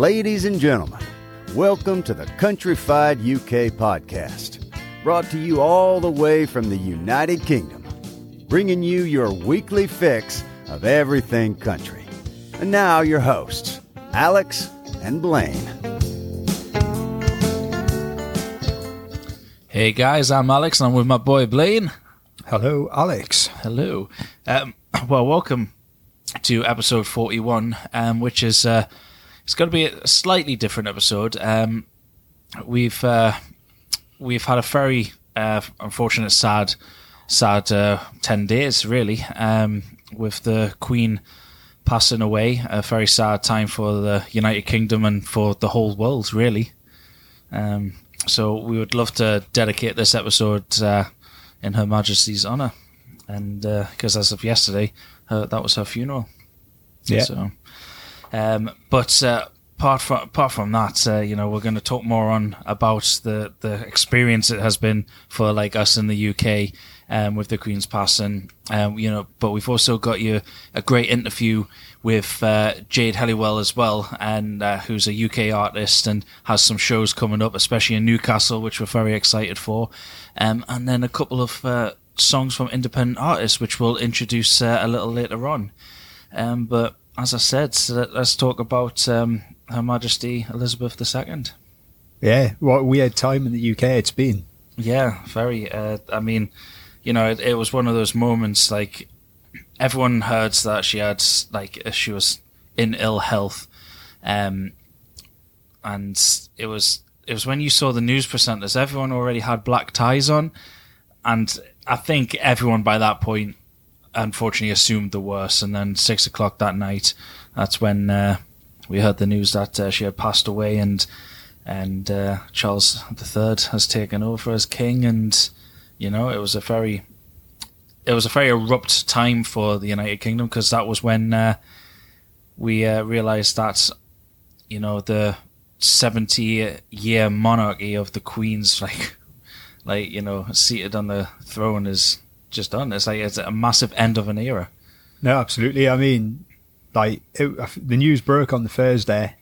Ladies and gentlemen, welcome to the Countryfied UK podcast, brought to you all the way from the United Kingdom, bringing you your weekly fix of everything country. And now, your hosts, Alex and Blaine. Hey guys, I'm Alex and I'm with my boy Blaine. Hello, Alex. Hello. Um, well, welcome to episode 41, um, which is uh, it's going to be a slightly different episode. Um, we've uh, we've had a very uh, unfortunate, sad, sad uh, ten days really, um, with the Queen passing away. A very sad time for the United Kingdom and for the whole world, really. Um, so we would love to dedicate this episode uh, in Her Majesty's honour, and because as of yesterday, her, that was her funeral. Yeah. So, um, but uh, apart from apart from that, uh, you know, we're going to talk more on about the the experience it has been for like us in the UK um, with the Queen's passing. Um, you know, but we've also got you a great interview with uh, Jade Helliwell as well, and uh, who's a UK artist and has some shows coming up, especially in Newcastle, which we're very excited for. Um, and then a couple of uh, songs from independent artists, which we'll introduce uh, a little later on. Um, but as I said, so let's talk about um, Her Majesty Elizabeth II. Yeah, what a weird time in the UK it's been. Yeah, very. Uh, I mean, you know, it, it, was one of those moments like everyone heard that she had like she was in ill health, um, and it was it was when you saw the news presenters. Everyone already had black ties on, and I think everyone by that point unfortunately assumed the worst. And then six o'clock that night, that's when uh, we heard the news that uh, she had passed away, and and uh, Charles III has taken over as king. And you know, it was a very it was a very abrupt time for the United Kingdom because that was when uh, we uh, realised that you know the seventy year monarchy of the Queen's like like you know seated on the throne is just done. It's like it's a massive end of an era. No, absolutely. I mean, like it, the news broke on the Thursday,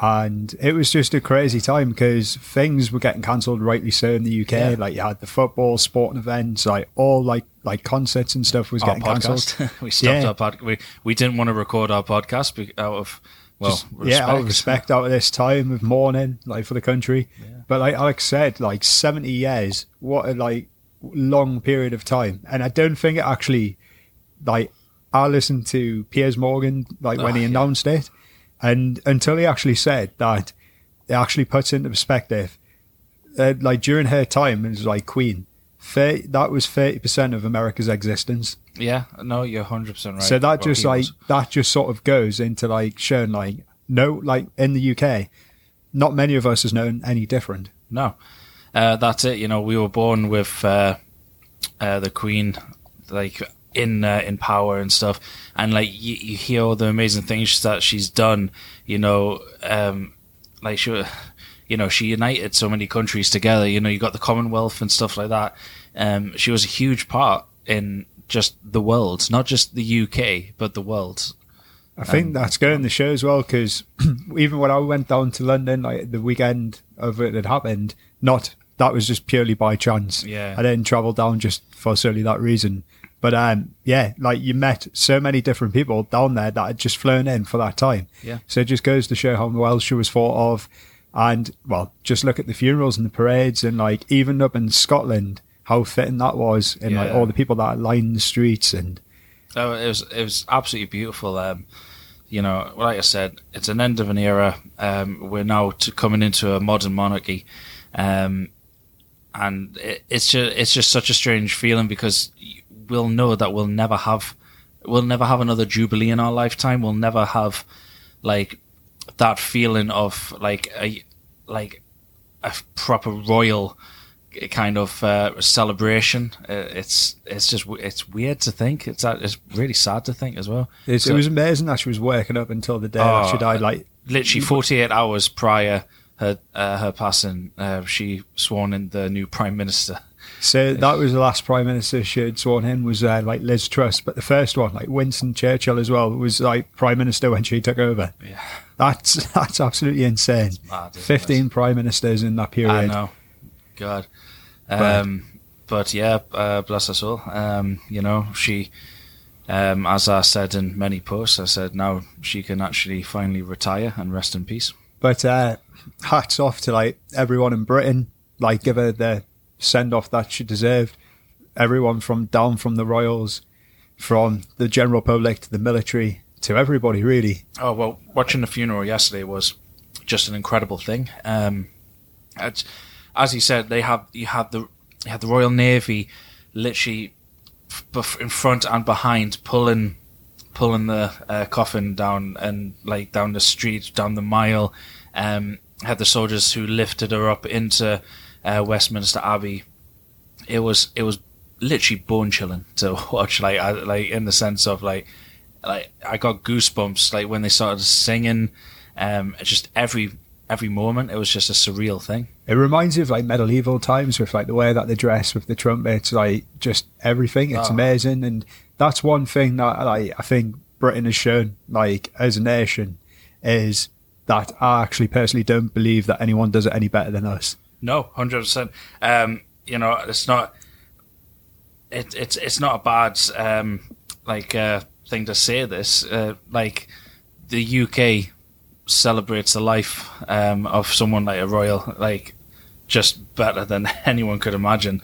and it was just a crazy time because things were getting cancelled rightly so in the UK. Yeah. Like you had the football, sporting events, like all like like concerts and stuff was our getting cancelled. we stopped yeah. our podcast. We we didn't want to record our podcast out of well, just, yeah, out of respect out of this time of mourning, like for the country. Yeah. But like Alex said, like seventy years, what a like long period of time. And I don't think it actually, like, I listened to Piers Morgan, like, when oh, he announced it. And until he actually said that, it actually puts into perspective, uh, like, during her time as, like, Queen, 30, that was 30% of America's existence. Yeah, no, you're 100% right. So that just, like, that just sort of goes into, like, showing, like, no, like, in the UK, not many of us has known any different. No uh, that's it. You know, we were born with uh, uh, the Queen, like in uh, in power and stuff, and like you, you, hear all the amazing things that she's done. You know, um, like she, you know, she united so many countries together. You know, you got the Commonwealth and stuff like that. Um, she was a huge part in just the world, not just the UK, but the world. I think um, that's going the show as well because even when I went down to London, like the weekend of it had happened, not that was just purely by chance. Yeah. I didn't travel down just for solely that reason. But um, yeah, like you met so many different people down there that had just flown in for that time. Yeah. So it just goes to show how well she was thought of. And well, just look at the funerals and the parades and like even up in Scotland, how fitting that was and yeah. like all the people that lined the streets and Oh, it was it was absolutely beautiful. Um, you know, like I said, it's an end of an era. Um, we're now coming into a modern monarchy. Um, and it, it's just it's just such a strange feeling because we'll know that we'll never have we'll never have another jubilee in our lifetime. We'll never have like that feeling of like a like a proper royal kind of uh, celebration. Uh, it's it's just it's weird to think. It's it's really sad to think as well. So, it was amazing that she was working up until the day oh, she died. Like literally forty eight hours prior her uh, her passing, uh, she sworn in the new prime minister. So that was the last prime minister she had sworn in was uh, like Liz Truss, but the first one, like Winston Churchill as well, was like prime minister when she took over. Yeah, That's that's absolutely insane. mad, isn't it? Fifteen prime ministers in that period. I know. God. Um, but yeah, uh, bless us all. Um, you know, she, um, as I said in many posts, I said now she can actually finally retire and rest in peace. But uh, hats off to like everyone in Britain. Like, give her the send off that she deserved. Everyone from down from the royals, from the general public to the military to everybody, really. Oh well, watching the funeral yesterday was just an incredible thing. Um, as you said, they have you had the you had the Royal Navy literally in front and behind pulling pulling the uh, coffin down and like down the street, down the mile. Um, had the soldiers who lifted her up into uh, Westminster Abbey. It was it was literally bone chilling to watch. Like I, like in the sense of like like I got goosebumps like when they started singing. Um, just every every moment, it was just a surreal thing. It reminds you of like medieval times with like the way that they dress with the trumpets, like just everything. It's Oh. amazing, and that's one thing that like I think Britain has shown, like as a nation, is that I actually personally don't believe that anyone does it any better than us. No, hundred percent. Um, you know, it's not. It, it's it's not a bad um, like uh, thing to say. This uh, like the UK celebrates the life um, of someone like a royal, like just better than anyone could imagine.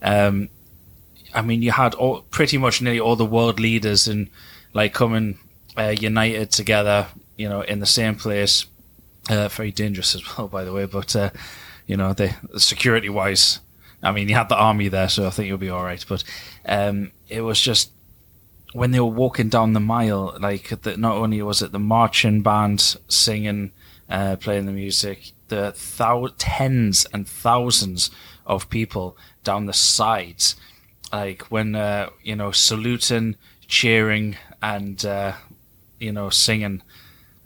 Um, I mean, you had all, pretty much nearly all the world leaders and like coming uh, united together, you know, in the same place. Uh, very dangerous as well, by the way. But uh, you know, the security wise, I mean, you had the army there, so I think you'll be all right. But um, it was just when they were walking down the mile, like the, not only was it the marching band singing, uh, playing the music, the thou- tens and thousands of people down the sides, like when uh, you know saluting, cheering, and uh, you know singing,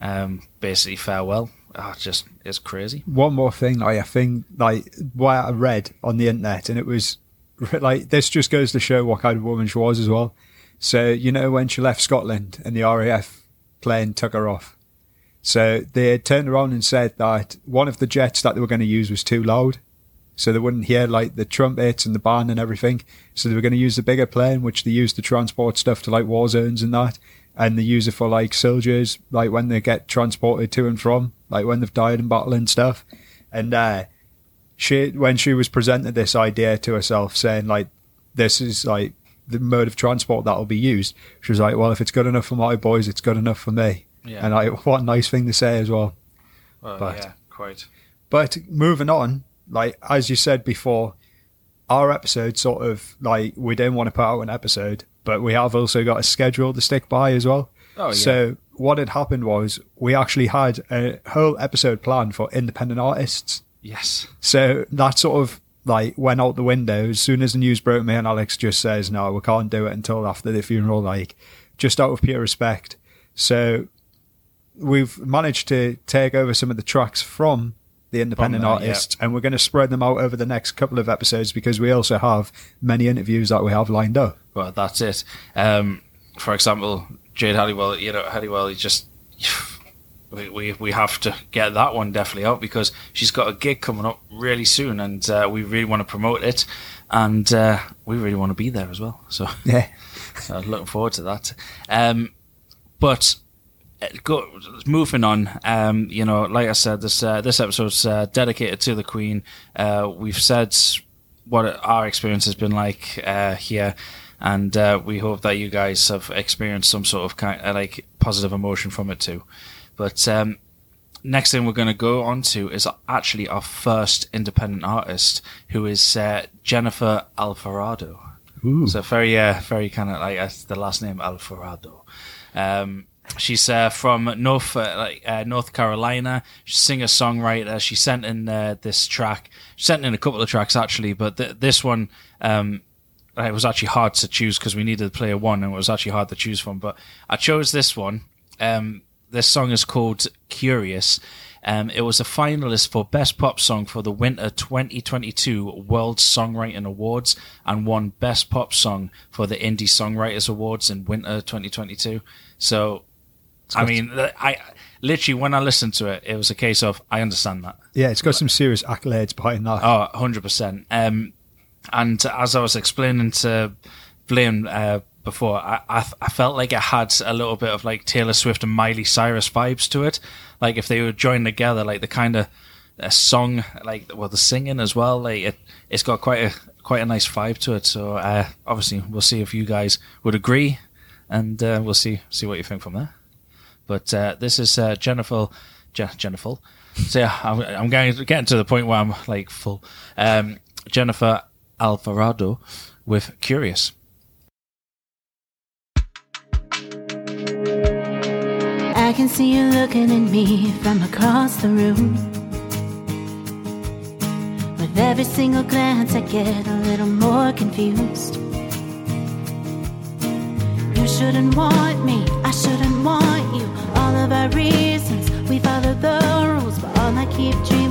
um, basically farewell. Ah, just it's crazy. One more thing, like, I think, like what I read on the internet, and it was like this just goes to show what kind of woman she was as well. So you know when she left Scotland and the RAF plane took her off. So they turned around and said that one of the jets that they were going to use was too loud, so they wouldn't hear like the trumpets and the band and everything. So they were going to use the bigger plane, which they use to transport stuff to like war zones and that, and they use it for like soldiers, like when they get transported to and from, like when they've died in battle and stuff. And uh, she, when she was presented this idea to herself, saying like, "This is like the mode of transport that will be used," she was like, "Well, if it's good enough for my boys, it's good enough for me." Yeah. And like, what a nice thing to say as well. Well, but- yeah, quite. But moving on, like as you said before, our episode sort of like we didn't want to put out an episode, but we have also got a schedule to stick by as well. Oh, yeah. So what had happened was we actually had a whole episode planned for independent artists. Yes. So that sort of like went out the window as soon as the news broke. Me and Alex just says no, we can't do it until after the funeral, like just out of pure respect. So we've managed to take over some of the tracks from the independent there, artists, and we're going to spread them out over the next couple of episodes because we also have many interviews that we have lined up. Well, that's it. Um, for example, Jade Helliwell, you know, Helliwell, you just we, we we have to get that one definitely out because she's got a gig coming up really soon, and uh, we really want to promote it, and uh, we really want to be there as well. So, Yeah. so looking forward to that. Um, but go, moving on, um, you know, like I said, this uh, this episode's uh, dedicated to the Queen. Uh, we've said what our experience has been like uh, here, and uh, we hope that you guys have experienced some sort of kind, uh, like positive emotion from it too. But um, next thing we're going to go on to is actually our first independent artist, who is uh, Jennifer Alvarado. Ooh. So very, uh, very kind of like uh, the last name Alvarado. Um, she's uh, from North, uh, like uh, North Carolina. She's singer songwriter. She sent in uh, this track. She sent in a couple of tracks actually, but th- this one. Um, it was actually hard to choose because we needed to play a one, and it was actually hard to choose from. But I chose this one. Um, this song is called "Curious." Um, it was a finalist for Best Pop Song for the Winter 2022 World Songwriting Awards and won Best Pop Song for the Indie Songwriters Awards in Winter 2022. So I mean, I literally when I listened to it, it was a case of I understand that. Yeah, it's got some serious accolades behind that. Oh, 100%. Um, and as I was explaining to Blaine uh, before, I, I, I felt like it had a little bit of like Taylor Swift and Miley Cyrus vibes to it. Like if they were joined together, like the kind of a song, like well, the singing as well. Like it, it's got quite a quite a nice vibe to it. So uh, obviously, we'll see if you guys would agree, and uh, we'll see see what you think from there. But uh, this is uh, Jennifer. Je- Jennifer. So yeah, I'm, I'm going getting to the point where I'm like full. Um, Jennifer Alvarado with Curious. I can see you looking at me from across the room. With every single glance, I get a little more confused. You shouldn't want me, I shouldn't want you. All of our reasons, we follow the rules, but all I keep dreaming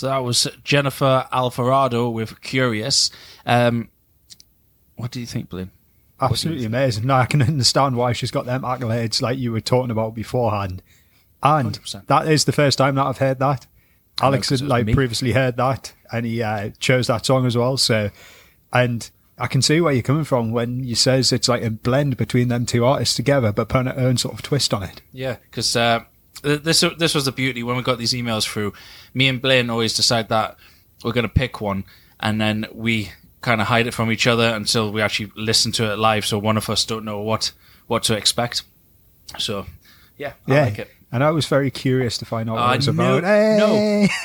So that was Jennifer Alvarado with Curious. Um, what do you think, Blaine? Absolutely amazing. No, I can understand why she's got them accolades like you were talking about beforehand. And 100%. that is the first time that I've heard that. Alex 'cause had like me. previously heard that and he uh, chose that song as well. So, and I can see where you're coming from when you says it's like a blend between them two artists together, but putting her own sort of twist on it. Yeah, because uh, this this was the beauty when we got these emails through. Me and Blaine always decide that we're going to pick one, and then we kind of hide it from each other until we actually listen to it live. So one of us don't know what what to expect. So yeah, I yeah. like it. And I was very curious to find out what Uh, it was no, about. Hey!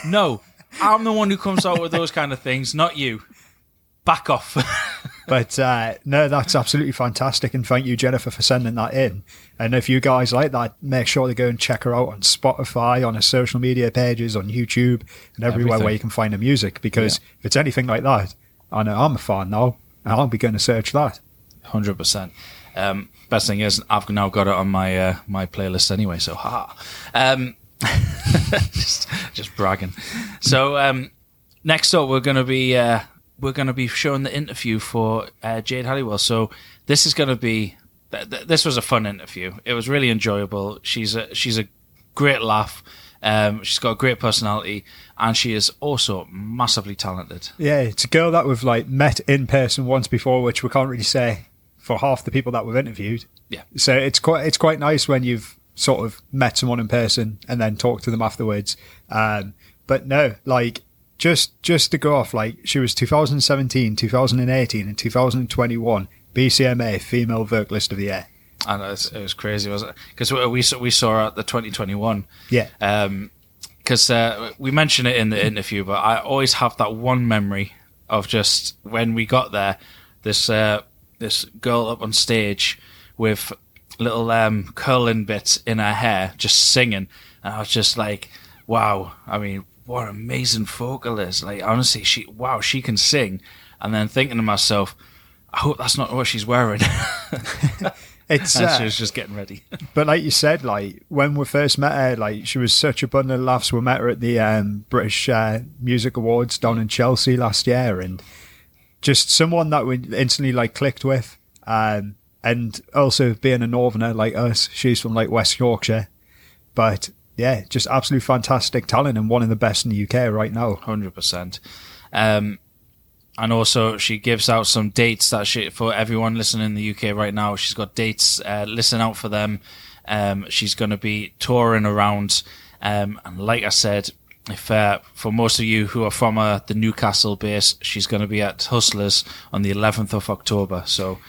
no, no. I'm the one who comes out with those kind of things, not you. Back off. but uh, no, that's absolutely fantastic. And thank you, Jennifer, for sending that in. And if you guys like that, make sure to go and check her out on Spotify, on her social media pages, on YouTube, and everywhere Everything. where you can find her music. Because if it's anything like that, I know I'm a fan now, and I'll be going to search that. Hundred percent. Um, best thing is, I've now got it on my uh, my playlist anyway. So, ha. Um, just, just bragging. So, um, next up, we're gonna be uh, we're gonna be showing the interview for uh, Jade Helliwell. So, this is gonna be. Th- th- this was a fun interview. It was really enjoyable. She's a she's a great laugh. Um, she's got a great personality, and she is also massively talented. Yeah, it's a girl that we've like met in person once before, which we can't really say for half the people that we've interviewed. Yeah. So it's quite it's quite nice when you've sort of met someone in person and then talked to them afterwards. Um, but no, like just just to go off, like she was 2017, 2018, and 2021 BCMA Female Vocalist of the Year. And it was, it was crazy, wasn't it? Because we saw, we saw her at the 2021. Yeah. because uh, we mentioned it in the interview, but I always have that one memory of just when we got there, this uh, this girl up on stage with little um, curling bits in her hair, just singing, and I was just like, "Wow!" I mean, what an amazing vocalist! Like honestly, she wow, she can sing. And then thinking to myself, I hope that's not what she's wearing. It's and uh, she was just getting ready. But like you said, like when we first met her, like she was such a bundle of laughs. We met her at the um, British uh, Music Awards down in Chelsea last year, and just someone that we instantly like clicked with. Um, and also being a northerner like us, she's from like West Yorkshire, but yeah, just absolute fantastic talent and one of the best in the UK right now. hundred percent. Um, and also, she gives out some dates that she for everyone listening in the UK right now. She's got dates. Uh, listen out for them. Um, she's going to be touring around. Um, and like I said, if uh, for most of you who are from uh, the Newcastle base, she's going to be at Hustlers on the 11th of October. So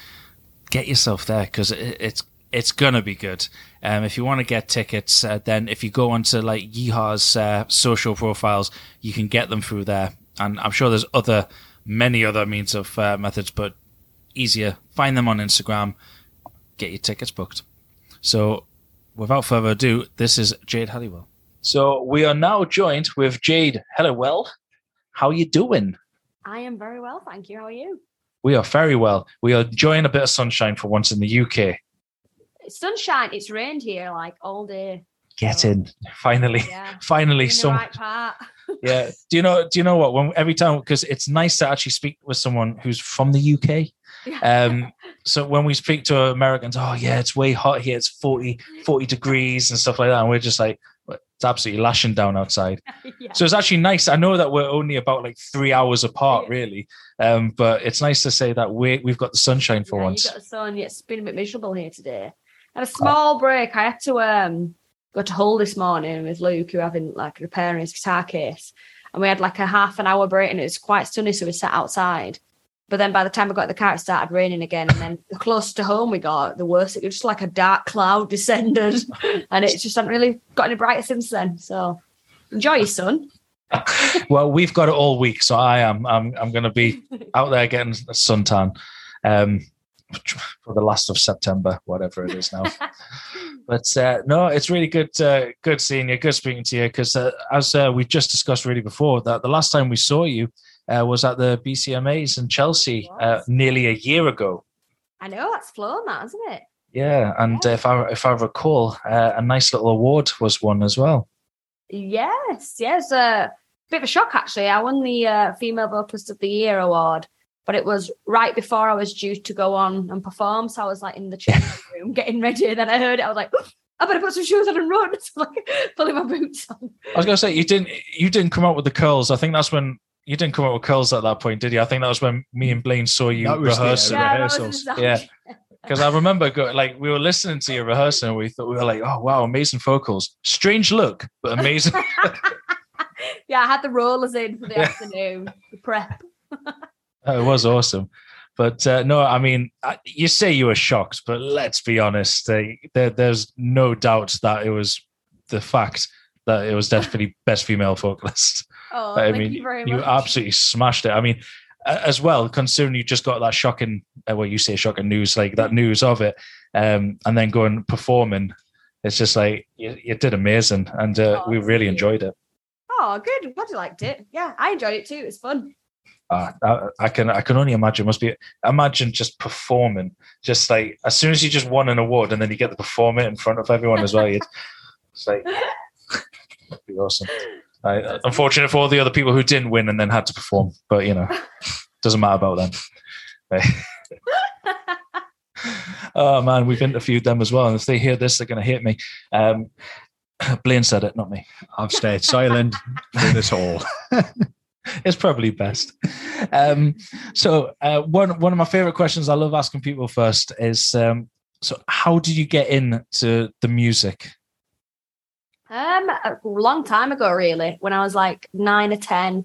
get yourself there because it, it's it's gonna be good. Um, if you want to get tickets, uh, then if you go onto like Yeehaw's uh, social profiles, you can get them through there. And I'm sure there's other many other means of uh, methods, but easier. Find them on Instagram. Get your tickets booked. So, without further ado, this is Jade Helliwell. So we are now joined with Jade Helliwell. How are you doing? I am very well, thank you. How are you? We are very well. We are enjoying a bit of sunshine for once in the UK. It's sunshine. It's rained here like all day. Get in, finally, Yeah. finally, some. right. Yeah. Do you know? Do you know what? When every time, because it's nice to actually speak with someone who's from the UK. Um, so when we speak to Americans, oh yeah, it's way hot here. It's 40, 40 degrees and stuff like that, and we're just like, it's absolutely lashing down outside. yeah. So it's actually nice. I know that we're only about like three hours apart, Yeah. really, um, but it's nice to say that we we've got the sunshine for yeah, once. You got the sun. Yeah, it's been a bit miserable here today. Had a small break. I had to um go to Hull this morning with Luke, who having like repairing his guitar case, and we had like a half an hour break, and it was quite sunny, so we sat outside. But then by the time I got the car, it started raining again, and then the closer to home we got, the worse. It was just like a dark cloud descended, and it just hasn't really got any brighter since then. So enjoy your sun. well, we've got it all week, so I am. I'm. I'm to be out there getting a suntan um, for the last of September, whatever it is now. but uh, no, it's really good. Uh, good seeing you. Good speaking to you. Because uh, as uh, we just discussed really before, that the last time we saw you uh, was at the BCMAs in Chelsea uh, nearly a year ago. I know that's flown, that hasn't it? Yeah, and if I if I recall, uh, a nice little award was won as well. Yes, yes. A bit of a shock actually. I won the uh, Female Vocalist of the Year award, but it was right before I was due to go on and perform. So I was like in the changing room getting ready. And Then I heard it. I was like, I better put some shoes on and run. So like pulling my boots on. I was gonna say you didn't you didn't come out with the curls. I think that's when you didn't come out with curls at that point, did you? I think that was when me and Blaine saw you That was the, rehearsing. Yeah, that was rehearsals. the Yeah. Because I remember go, like we were listening to your rehearsal and we thought we were like, oh wow, amazing vocals. Strange look, but amazing. yeah, I had the rollers in for the Yeah. afternoon, the prep. it was awesome. But uh, no, I mean, you say you were shocked, but let's be honest. Uh, there, there's no doubt that it was the fact that it was definitely best female vocalist. Oh, I thank mean, you very you absolutely smashed it. I mean, as well, considering you just got that shocking, uh, well, you say shocking news, like that news of it, um, and then going performing, it's just like you, you did amazing, and uh, Oh, we really enjoyed it. Oh, good. Glad you liked it. Yeah, I enjoyed it too. It was fun. Uh, I, I can I can only imagine. Must be imagine just performing, just like as soon as you just won an award, and then you get to perform it in front of everyone as well. It's like be awesome. Uh, unfortunate for all the other people who didn't win and then had to perform, but you know, doesn't matter about them. oh man, we've interviewed them as well, and if they hear this, they're going to hate me. Um, Blaine said it, not me. I've stayed silent through this whole. it's probably best. Um, so uh, one one of my favorite questions I love asking people first is um, so how did you get into the music? Um, a long time ago, really, when I was like nine or ten,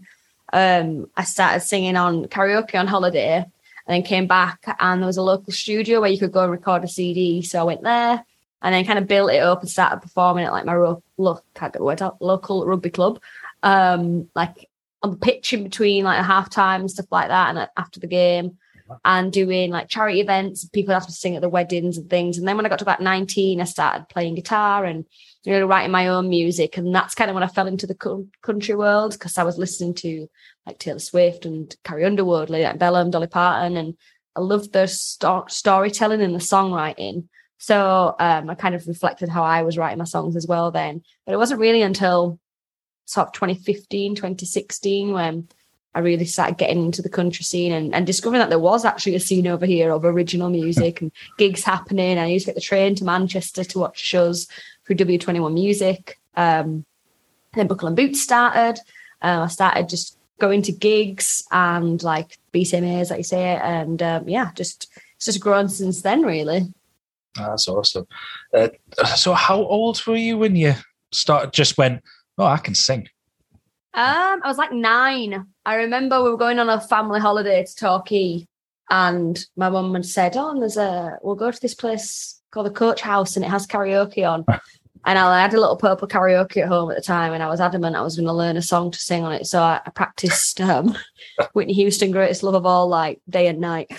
um, I started singing on karaoke on holiday, and then came back, and there was a local studio where you could go and record a CD. So I went there, and then kind of built it up and started performing at like my ro- local rugby club, um, like on the pitch in between like a half time and stuff like that, and after the game. And doing like charity events, people have to sing at the weddings and things. And then when I got to about 19, I started playing guitar and you know, writing my own music. And that's kind of when I fell into the co- country world because I was listening to like Taylor Swift and Carrie Underwood, like Bellum, Dolly Parton, and I loved the sto- storytelling and the songwriting. So um, I kind of reflected how I was writing my songs as well then. But it wasn't really until sort of 2015, 2016 when I really started getting into the country scene and, and discovering that there was actually a scene over here of original music and gigs happening. I used to get the train to Manchester to watch shows through W21 Music. Um, then Buckle and Boots started. Uh, I started just going to gigs and like BCMAs, like you say, and um, yeah, just it's just grown since then, really. That's awesome. Uh, so how old were you when you started? Just went, oh, I can sing. Um, I was like nine. I remember we were going on a family holiday to Torquay, and my mum had said, "Oh, and there's a we'll go to this place called the Coach House, and it has karaoke on." and I had a little purple karaoke at home at the time, and I was adamant I was going to learn a song to sing on it. So I, I practiced um, Whitney Houston, "Greatest Love of All," like day and night.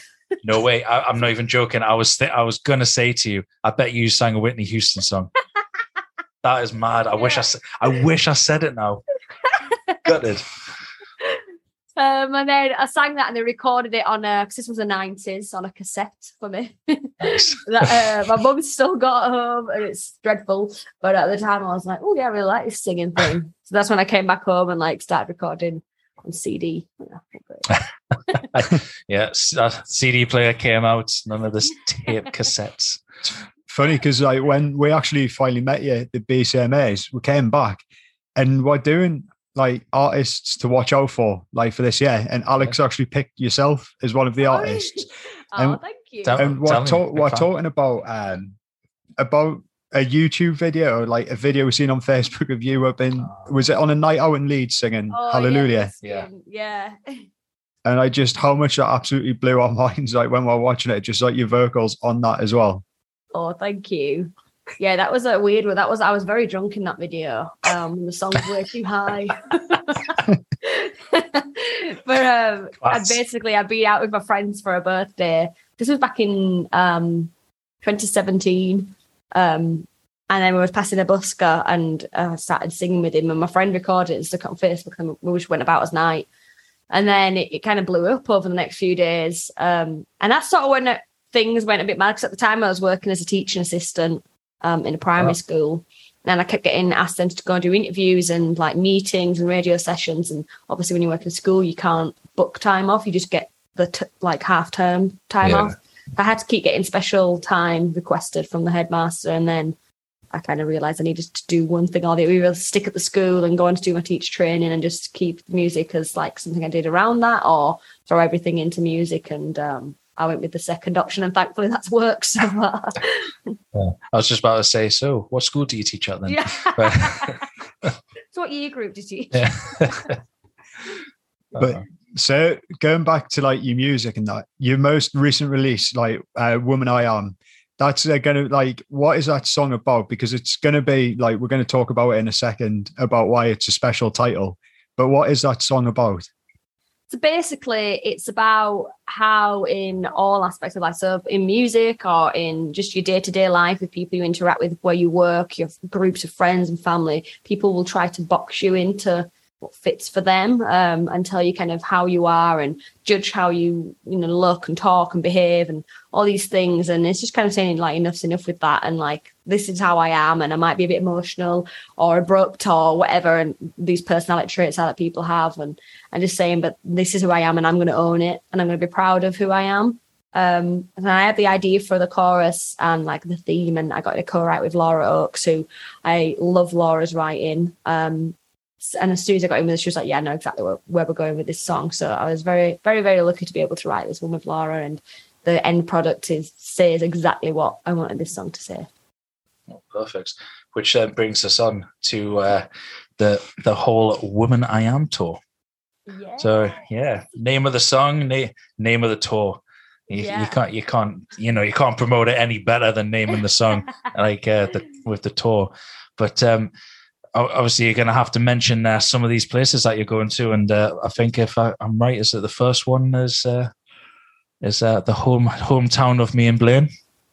No way. I, I'm not even joking. I was th- I was gonna say to you, I bet you sang a Whitney Houston song. That is mad. I wish I I wish I said it now. Gutted. Um, and then I sang that, and they recorded it on a because this was the nineties on a cassette for me. Nice. that uh, my mum's still got home and it's dreadful. But at the time I was like, oh yeah, I really like this singing thing. so that's when I came back home and like started recording on CD. Yeah, yeah, uh, CD player came out. None of this tape cassettes. Funny because like when we actually finally met you at the BCMAs, we came back and we're doing like artists to watch out for, like for this year. And Alex actually picked yourself as one of the Oh, artists. oh, And- thank you. And tell we're, me, talk, we're talking about um about a YouTube video, like a video we've seen on Facebook of you up in Oh. was it on a night out in Leeds singing Oh, Hallelujah? Yeah. Yeah. And I just how much that absolutely blew our minds like when we're watching it, just like your vocals on that as well. Oh, thank you. Yeah, that was a weird one. That was I was very drunk in that video. Um, the song's way too high. but um, I basically I'd been out with my friends for a birthday. This was back in um 2017. Um, and then we was passing a busker and uh, started singing with him. And my friend recorded it and stuck it on Facebook, and we just went about as night. And then it, it kind of blew up over the next few days. Um, and that's sort of when it, things went a bit mad because at the time I was working as a teaching assistant um, in a primary Oh. school. And I kept getting asked then to go and do interviews and like meetings and radio sessions. And obviously, when you work in school, you can't book time off. You just get the t- like half term time Yeah. off. I had to keep getting special time requested from the headmaster. And then I kind of realized I needed to do one thing or the other, either stick at the school and go on to do my teacher training and just keep music as like something I did around that or throw everything into music. And um, I went with the second option and thankfully that's worked so far. Yeah. I was just about to say, so what school do you teach at then? yeah. So what year group did you? yeah. But- Uh, So going back to like your music and that, your most recent release, like uh, "Woman I Am," that's uh, gonna like what is that song about? Because it's gonna be like we're gonna talk about it in a second about why it's a special title. But what is that song about? So basically, it's about how, in all aspects of life, so in music or in just your day to day life with people you interact with, where you work, your groups of friends and family, people will try to box you into what fits for them um, and tell you kind of how you are and judge how you you know look and talk and behave and all these things. And it's just kind of saying like enough's enough with that. And like this is how I am and I might be a bit emotional or abrupt or whatever. And these personality traits that people have. And I'm just saying but this is who I am and I'm going to own it and I'm going to be proud of who I am. Um and I had the idea for the chorus and like the theme and I got to co-write with Laura Oakes who I love Laura's writing. Um and as soon as I got in with her, she was like, "Yeah, I know exactly where, where we're going with this song." So I was very, very, very lucky to be able to write this one with Laura, and the end product is says exactly what I wanted this song to say. Oh, perfect. Which then brings us on to uh, the the whole "Woman I Am" tour. Yeah. So yeah, name of the song, na- name of the tour. You, Yeah. you can't, you can't, you know, you can't promote it any better than naming the song, like uh, the, with the tour. But um, obviously, you're going to have to mention uh, some of these places that you're going to, and uh, I think if I, I'm right, is that the first one is uh, is uh, the home hometown of me and Blaine.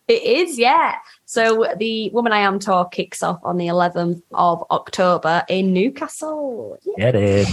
It is, yeah. So the Woman I Am tour kicks off on the 11th of October in Newcastle. Yeah. Get in.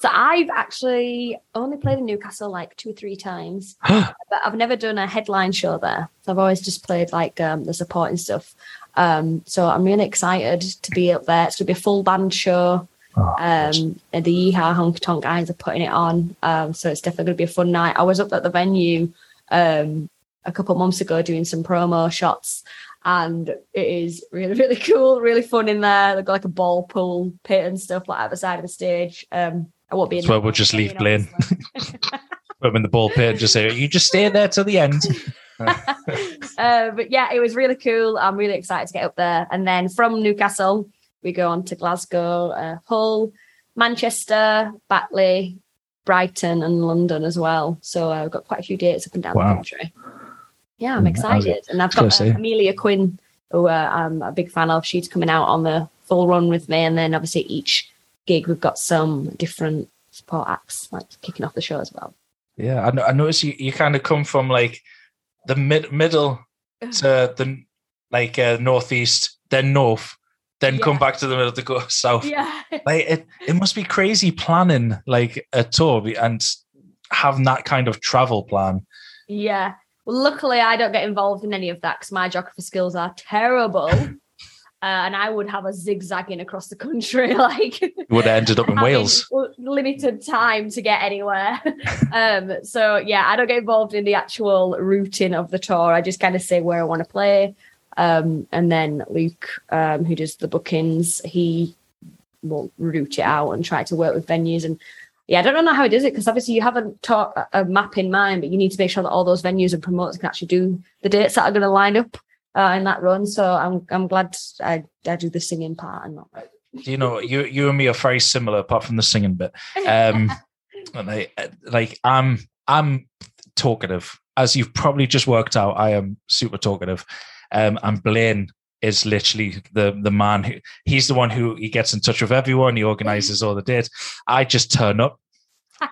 So I've actually only played in Newcastle like two or three times, but I've never done a headline show there. I've always just played like um, the supporting stuff. Um, so I'm really excited to be up there. It's going to be a full band show. Oh, Um, and the Yeehaw Honky Tonk guys are putting it on. Um, so it's definitely going to be a fun night. I was up at the venue um, a couple months ago doing some promo shots, and it is really, really cool, really fun in there. They've got like a ball pool pit and stuff like at the side of the stage. Um, I won't be in That's there we'll just leave Blaine. Put him in the ball pit and just say, "You just stay there till the end." uh, but yeah, it was really cool. I'm really excited to get up there. And then from Newcastle, we go on to Glasgow, uh, Hull, Manchester, Batley, Brighton, and London as well. So uh, we've got quite a few dates up and down Wow. the country. Yeah, I'm Mm, excited. And I've got uh. Amelia Quinn, who uh, I'm a big fan of. She's coming out on the full run with me. And then obviously each gig, we've got some different support acts like kicking off the show as well. Yeah, I, no- I notice you, you kind of come from like the mid, middle to the like uh, northeast, then north, then come back to the middle to go south. Yeah. Like it, it must be crazy planning like a tour and having that kind of travel plan. Yeah. Well, luckily, I don't get involved in any of that because my geography skills are terrible. Uh, and I would have a zigzagging across the country, like would have ended up in Wales. limited time to get anywhere. um, so yeah, I don't get involved in the actual routing of the tour. I just kind of say where I want to play. Um, and then Luke, um, who does the bookings, he will route it out and try to work with venues. And yeah, I don't know how he does it because obviously you haven't taught a- a map in mind, but you need to make sure that all those venues and promoters can actually do the dates that are going to line up uh, in that run. So I'm I'm glad I, I do the singing part and not. you know, you you and me are very similar, apart from the singing bit. Um, and I, like I'm I'm talkative, as you've probably just worked out. I am super talkative, um, and Blaine is literally the the man who he's the one who he gets in touch with everyone. He organizes all the dates. I just turn up.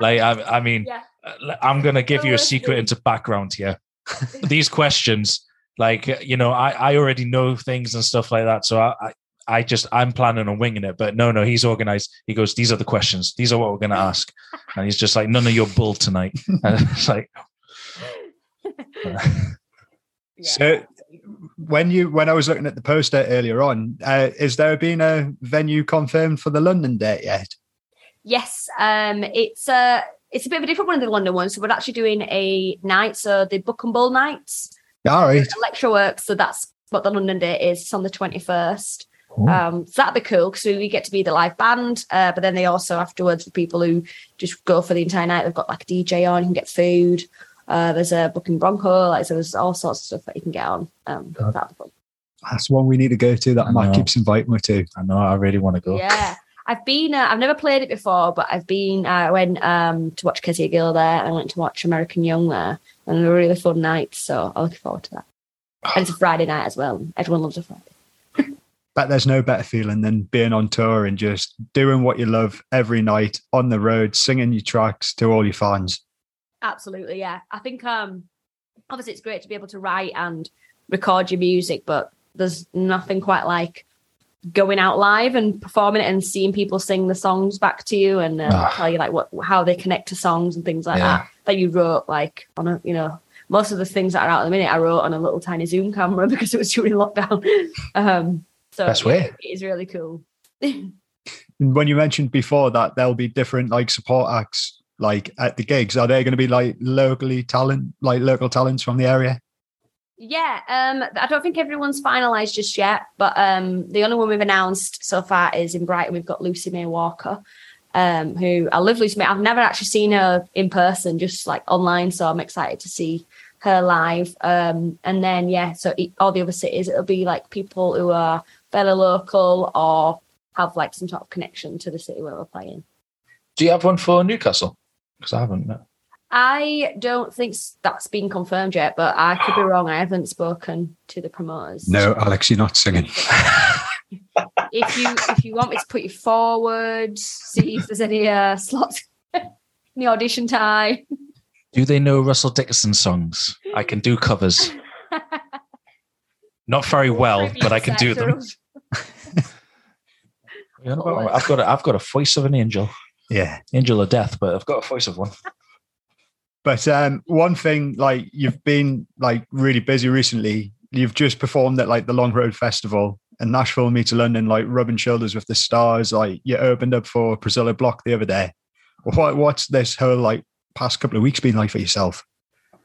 Like I, I mean, yeah. uh, I'm gonna give you a secret into background here. These questions, like you know, I I already know things and stuff like that, so I. I I just I'm planning on winging it, but no, no, he's organized. He goes, these are the questions. These are what we're going to ask, and he's just like, none of your bull tonight. And it's like, So when you when I was looking at the poster earlier on, uh, is there been a venue confirmed for the London date yet? Yes, um, it's a it's a bit of a different one than the London one. So we're actually doing a night, so the Book and Bull nights, All right. lecture works. So that's what the London date is. It's on the twenty first. Ooh. Um, so that'd be cool because we get to be the live band. Uh, but then they also afterwards for people who just go for the entire night, they've got like a DJ on, you can get food. Uh, there's a booking Bronco, like so there's all sorts of stuff that you can get on. Um, that'd be fun. That's one we need to go to that I Matt know. keeps inviting me to. I know, I really want to go. Yeah. I've been, uh, I've never played it before, but I've been, uh, I went um, to watch Kezia Gill there. And I went to watch American Young there, and they were really fun nights. So I'm looking forward to that. And it's a Friday night as well. Everyone loves a Friday. but there's no better feeling than being on tour and just doing what you love every night on the road, singing your tracks to all your fans. Absolutely, yeah. I think um obviously it's great to be able to write and record your music, but there's nothing quite like going out live and performing it and seeing people sing the songs back to you and uh, Ah. tell you like what how they connect to songs and things like Yeah. that that you wrote like on a you know most of the things that are out at the minute I wrote on a little tiny Zoom camera because it was during lockdown. um, so Best yeah, way. it is really cool. And when you mentioned before that there'll be different like support acts like at the gigs, are they going to be like locally talent, like local talents from the area? Yeah, um, I don't think everyone's finalised just yet, but um, the only one we've announced so far is in Brighton. We've got Lucy May Walker, um, who I love Lucy May. I've never actually seen her in person, just like online, so I'm excited to see her live. Um, and then yeah, so all the other cities, it'll be like people who are fairly local or have like some sort of connection to the city where we're playing. Do you have one for Newcastle? Because I haven't. I don't think that's been confirmed yet, but I could be wrong. I haven't spoken to the promoters. No, Alex, you're not singing. if you if you want me to put you forward, see if there's any uh, slots in the audition time. Do they know Russell Dickinson songs? I can do covers. Not very well, but I can do them. You know, I've got a, I've got a voice of an angel, Yeah. angel of death, but I've got a voice of one. But um, one thing, like you've been like really busy recently. You've just performed at like the Long Road Festival and Nashville meets London, like rubbing shoulders with the stars. Like you opened up for Priscilla Block the other day. What what's this whole like past couple of weeks been like for yourself?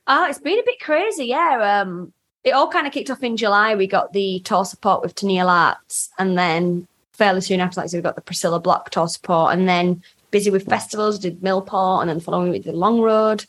Oh, it's been a bit crazy, yeah. Um, it all kind of kicked off in July. We got the tour support with Tennille Arts, and then fairly soon after that, so we got the Priscilla Block tour support, and then busy with festivals, did Millport, and then following week did Long Road.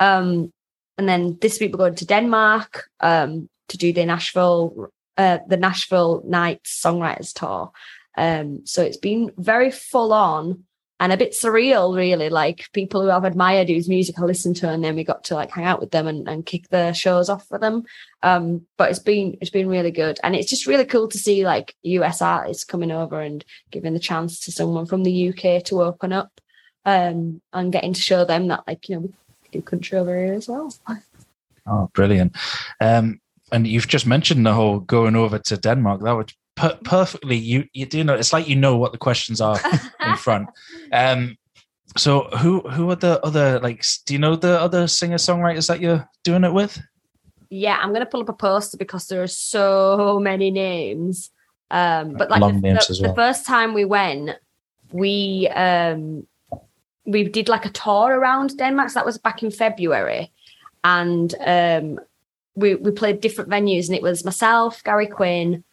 Um, and then this week we're going to Denmark um, to do the Nashville, uh, the Nashville Nights Songwriters Tour. Um, so it's been very full on and a bit surreal, really. Like people who I've admired whose music I listened to, and then we got to like hang out with them and, and kick the shows off for them. Um, but it's been it's been really good, and it's just really cool to see like US artists coming over and giving the chance to someone from the UK to open up, um, and getting to show them that like you know do country over here as well. Oh, brilliant! Um, and you've just mentioned the whole going over to Denmark. That would per- perfectly. You you do know it's like you know what the questions are in front. Um, so who who are the other like? Do you know the other singer songwriters that you're doing it with? Yeah, I'm gonna pull up a poster because there are so many names. Um, but like Long the, the- as the first time we went, we um we did like a tour around Denmark. So that was back in February, and um we we played different venues, and it was myself, Gary Quinn,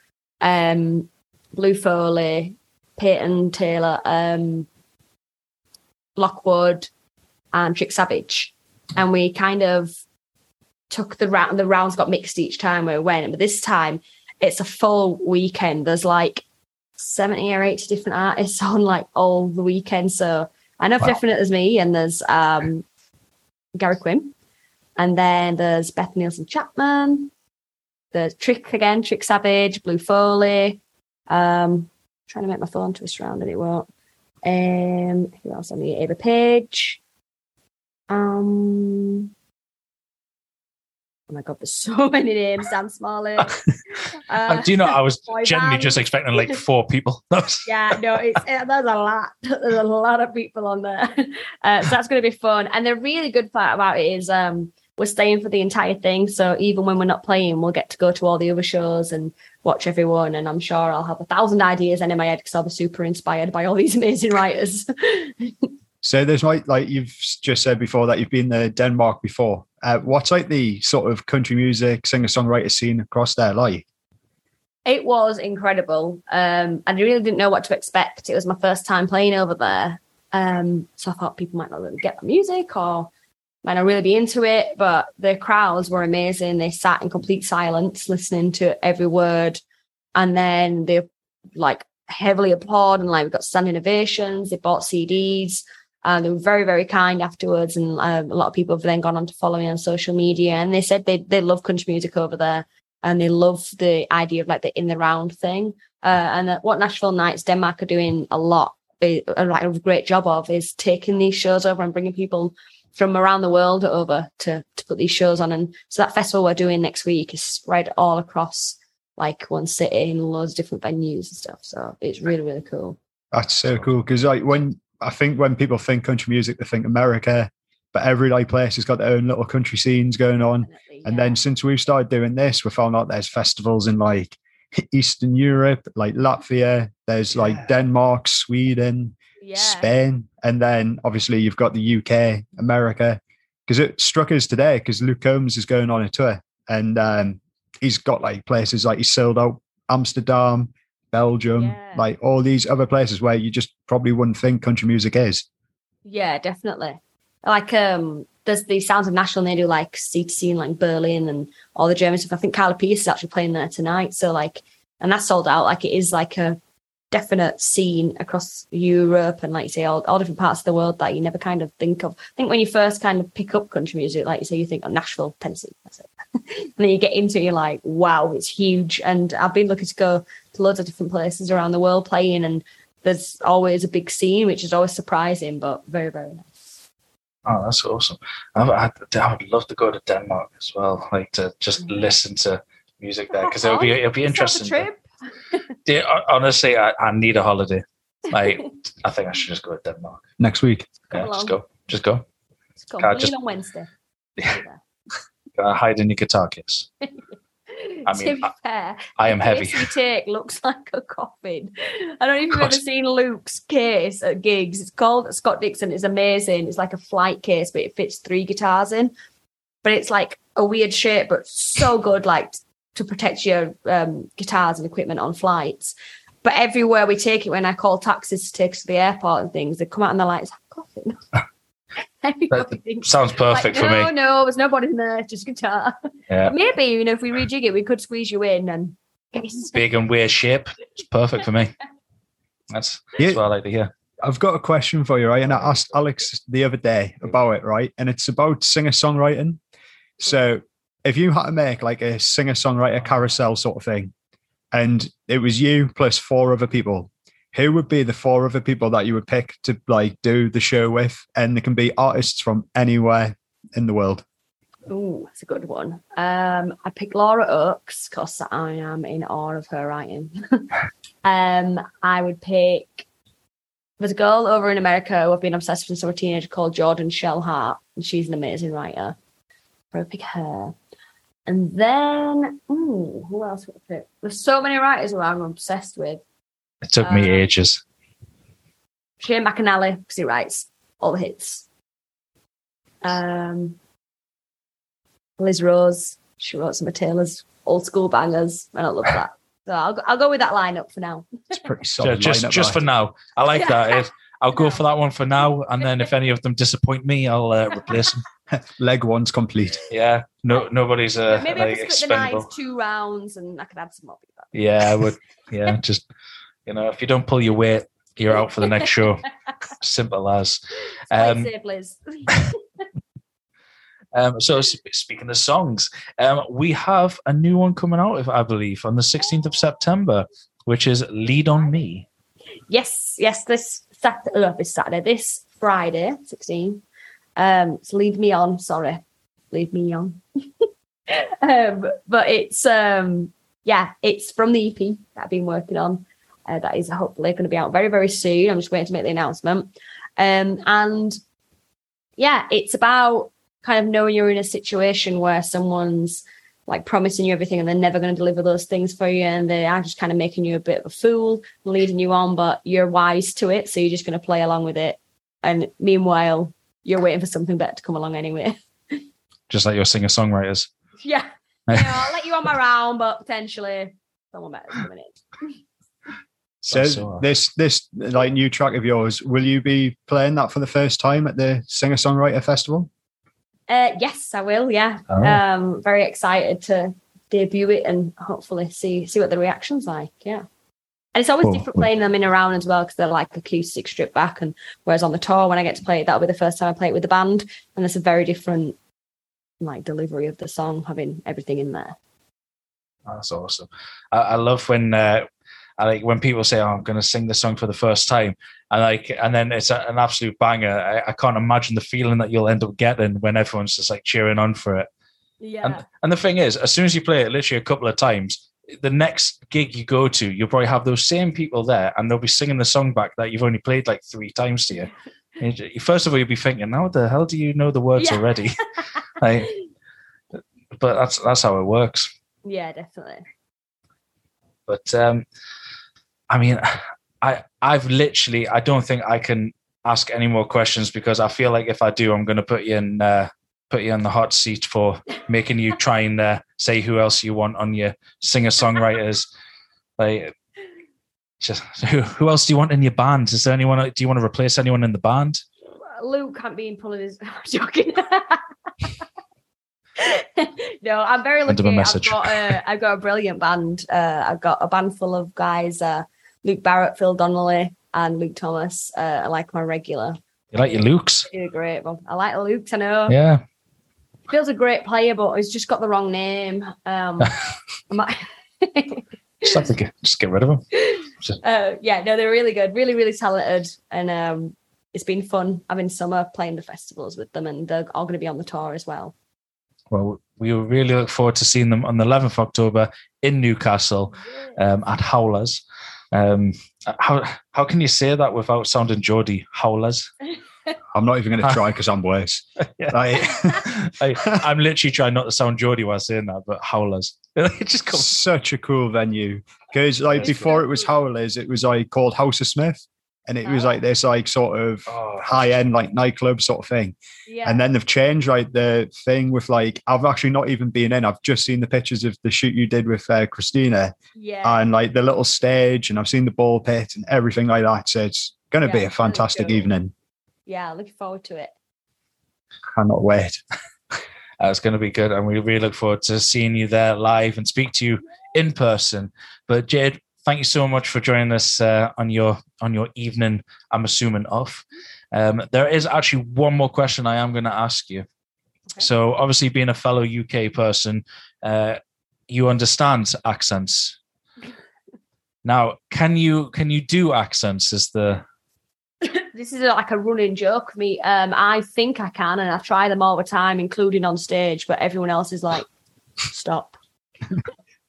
um, Blue Foley, Peyton Taylor, um, Lockwood, and Trick Savage, and we kind of took the round. The rounds got mixed each time we went, but this time it's a full weekend. There's like seventy or eighty different artists on like all the weekend. So I know Wow. definite there's me, and there's um Gary Quinn, and then there's Beth Nielsen Chapman. There's Trick again, Trick Savage, Blue Foley. Um, trying to make my phone twist around and it won't. Um, who else on the Ava Page? Um, oh my god, there's so many names. Dan Smalley. Uh, do you know? I was boy generally band. just expecting like four people. Yeah, no, it's uh, there's a lot. There's a lot of people on there, uh, so that's going to be fun. And the really good part about it is um, we're staying for the entire thing. So even when we're not playing, we'll get to go to all the other shows and watch everyone. And I'm sure I'll have a thousand ideas in my head because I'll be super inspired by all these amazing writers. So there's like like you've just said before that you've been to Denmark before. Uh, what's like the sort of country music singer songwriter scene across there like? it was incredible. Um, I really didn't know what to expect. It was my first time playing over there. Um, so I thought people might not really get the music or might not really be into it. But the crowds were amazing. They sat in complete silence, listening to every word. And then they like heavily applaud and like we got standing ovations. They bought CDs. Uh, they were very, very kind afterwards. And um, a lot of people have then gone on to follow me on social media. And they said they, they love country music over there. and they love the idea of like the in the round thing. Uh, and uh, what Nashville Nights Denmark are doing a lot, a, a, like a great job of, is taking these shows over and bringing people from around the world over to to put these shows on. And so that festival we're doing next week is spread all across like one city in loads of different venues and stuff. So it's really really cool. That's so cool because like when I think when people think country music, they think America, but every like place has got their own little country scenes going on. Definitely, And then since we've started doing this, we found out there's festivals in like Eastern Europe, like Latvia. There's Yeah. like Denmark, Sweden, yeah. Spain, and then obviously you've got the UK, America. Because it struck us today because Luke Combs is going on a tour, and um, he's got like places like he's sold out Amsterdam, Belgium, Yeah. like all these other places where you just probably wouldn't think country music is. Yeah, definitely. Like um there's the Sounds of Nashville and they do like C2C in like Berlin and all the German stuff. I think Carly Pearce is actually playing there tonight. So like and that's sold out. Like it is like a definite scene across Europe and like you say all, all different parts of the world that you never kind of think of. I think when you first kind of pick up country music, like you say, you think of Nashville, Tennessee. That's it. and then you get into it, you're like, wow, it's huge. And I've been looking to go loads of different places around the world playing and there's always a big scene, which is always surprising, but very, very nice. Oh, that's awesome. I, I, I would love to go to Denmark as well, like to just Yeah. listen to music there because it'll be it'll be It's a interesting. trip. Yeah, honestly, I, I need a holiday. Like, I think I should just go to Denmark. Next week. Yeah, Come just go, just go. It's called God, just- on Wednesday. Yeah. Hide in your guitar case. I to mean, be I- fair, I am heavy. take looks like a coffin. I don't know if you've ever seen Luke's case at gigs. It's called Scott Dixon. It's amazing. It's like a flight case, but it fits three guitars in. But it's like a weird shape, but so good, like to protect your um, guitars and equipment on flights. But everywhere we take it, when I call taxis to take us to the airport and things, they come out and they're like, "It's a coffin." Everybody Sounds perfect like, for no, me. no, there's nobody in there, just guitar. Yeah, Maybe, you know, if we rejig it, we could squeeze you in and get you some big and weird shape. It's perfect for me. That's, that's Yeah. what I like to hear. I've got a question for you, right? And I asked Alex the other day about it, right? And it's about singer songwriting. So if you had to make like a singer songwriter carousel sort of thing, and it was you plus four other people, who would be the four other people that you would pick to like do the show with? And they can be artists from anywhere in the world. Oh, that's a good one. Um, I picked Laura Oakes because I am in awe of her writing. um, I would pick. There's a girl over in America who I've been obsessed with since I was a teenager called Jordan Shellhart, and she's an amazing writer. I would pick her. And then, ooh, who else would I pick? There's so many writers who I'm obsessed with. It took me Uh, ages. Shane McAnally because he writes all the hits. Um, Liz Rose, she wrote some of Taylor's old school bangers, and I love that. So I'll go, I'll go with that lineup for now. It's pretty So solid. just lineup, just that. for now. I like that. Ed. I'll go for that one for now, and then if any of them disappoint me, I'll uh, replace them. leg one's complete. Yeah, no, nobody's uh, Maybe I like could split the expendable. night two rounds, and I could add some more. people. Yeah, I would. Yeah, just you know, if you don't pull your weight, you're out for the next show. Simple as. Um. Um, so speaking of songs, um, we have a new one coming out, if I believe, on the 16th of September, which is "Lead on Me." yes, yes. This Saturday, uh, this Saturday, this Friday, sixteen. Um, it's lead me on. Sorry, lead me on. um, but it's um, yeah, it's from the EP that I've been working on. Uh, that is hopefully going to be out very, very soon. I'm just waiting to make the announcement. Um, and yeah, it's about kind of knowing you're in a situation where someone's like promising you everything and they're never going to deliver those things for you and they are just kind of making you a bit of a fool leading you on but you're wise to it so you're just going to play along with it and meanwhile you're waiting for something better to come along anyway Just like your singer songwriters. yeah you know, i'll let you on my round but potentially someone better coming in So this this like new track of yours, will you be playing that for the first time at the Singer Songwriter Festival? uh yes i will yeah Oh. um very excited to debut it and hopefully see see what the reaction's like yeah and it's always Cool. different playing them in a round as well because they're like acoustic stripped back and whereas on the tour when i get to play it that'll be the first time i play it with the band and it's a very different like delivery of the song having everything in there That's awesome. I, I love when uh, I like when people say, "Oh, I'm going to sing this song for the first time," and like, and then it's a, an absolute banger. I, I can't imagine the feeling that you'll end up getting when everyone's just like cheering on for it. Yeah. And, and the thing is, as soon as you play it literally a couple of times, the next gig you go to, you'll probably have those same people there and they'll be singing the song back that you've only played like three times to you. You- First of all, you'll be thinking, how the hell do you know the words Yeah. already? like, but that's that's how it works. yeah, definitely. But um, I mean, I I've literally I don't think I can ask any more questions because I feel like if I do, I'm going to put you in uh, put you in the hot seat for making you try and uh, say who else you want on your singer songwriters. like, just who who else do you want in your band? Is there anyone? Do you want to replace anyone in the band? Luke can't be in pulling his. I'm joking. no, I'm very lucky. I've message. got a, I've got a brilliant band. Uh, I've got a band full of guys. Uh, Luke Barrett, Phil Donnelly, and Luke Thomas. Uh, I like my regular. You like your Lukes? Do great. But I like Luke. I know. Yeah. Phil's a great player, but he's just got the wrong name. Um, I Just have to get just get rid of him. uh, yeah, no, they're really good, really, really talented, and um, it's been fun having summer playing the festivals with them, and they're all going to be on the tour as well. Well, we really look forward to seeing them on the 11th of October in Newcastle um, at Howlers. Um, how how can you say that without sounding Geordie? Howlers. I'm not even going to try because I'm worse. Yeah. I, I'm literally trying not to sound Geordie while saying that, but Howlers. it just comes. such a cool venue because like before it was Howlers, it was like called House of Smith, and it was like this like sort of Oh, high end like nightclub sort of thing. Yeah, And then they've changed like the thing with like I've actually not even been in. I've just seen the pictures of the shoot you did with uh, Christina yeah, and like the little stage, and I've seen the ball pit and everything like that. So it's going to Yeah, be a it's really fantastic evening. yeah. Looking forward to it. Cannot wait. It's going to be good, and we really look forward to seeing you there live and speak to you in person. But Jade, thank you so much for joining us uh, on your on your evening. I'm assuming off. Um, there is actually one more question I am going to ask you. Okay. So, obviously, being a fellow UK person, uh, you understand accents. Now, can you can you do accents? Is the This is like a running joke me. Um, I think I can, and I try them all the time, including on stage. But everyone else is like, "Stop."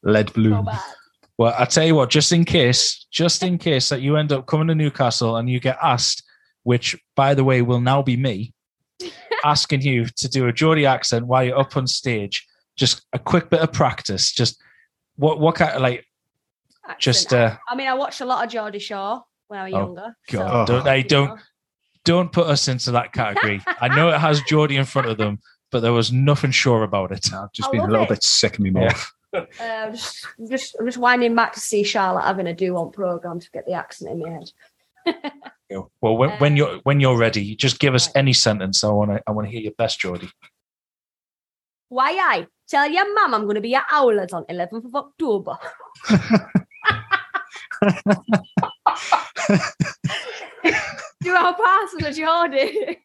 Lead So balloon. bad. Well, I tell you what, just in case, just in case that you end up coming to Newcastle and you get asked, which by the way will now be me, asking you to do a Geordie accent while you're up on stage, just a quick bit of practice. Just what what kind of like just uh I mean, I watched a lot of Geordie Shore when I was Oh, younger. God, don't- hey, you don't- know. don't put us into that category. I know it has Geordie in front of them, but there was nothing sure about it. I've just I been a little it. bit sick of me Yeah. mouth. Uh, just, just, I'm just winding back to see Charlotte having a do on program to get the accent in my head. Well, when, when you're when you're ready, just give us right. any sentence. I want to I want to hear your best, Geordie. Why I tell your mum I'm going to be at Owlers on 11th of October. do our pass as Geordie?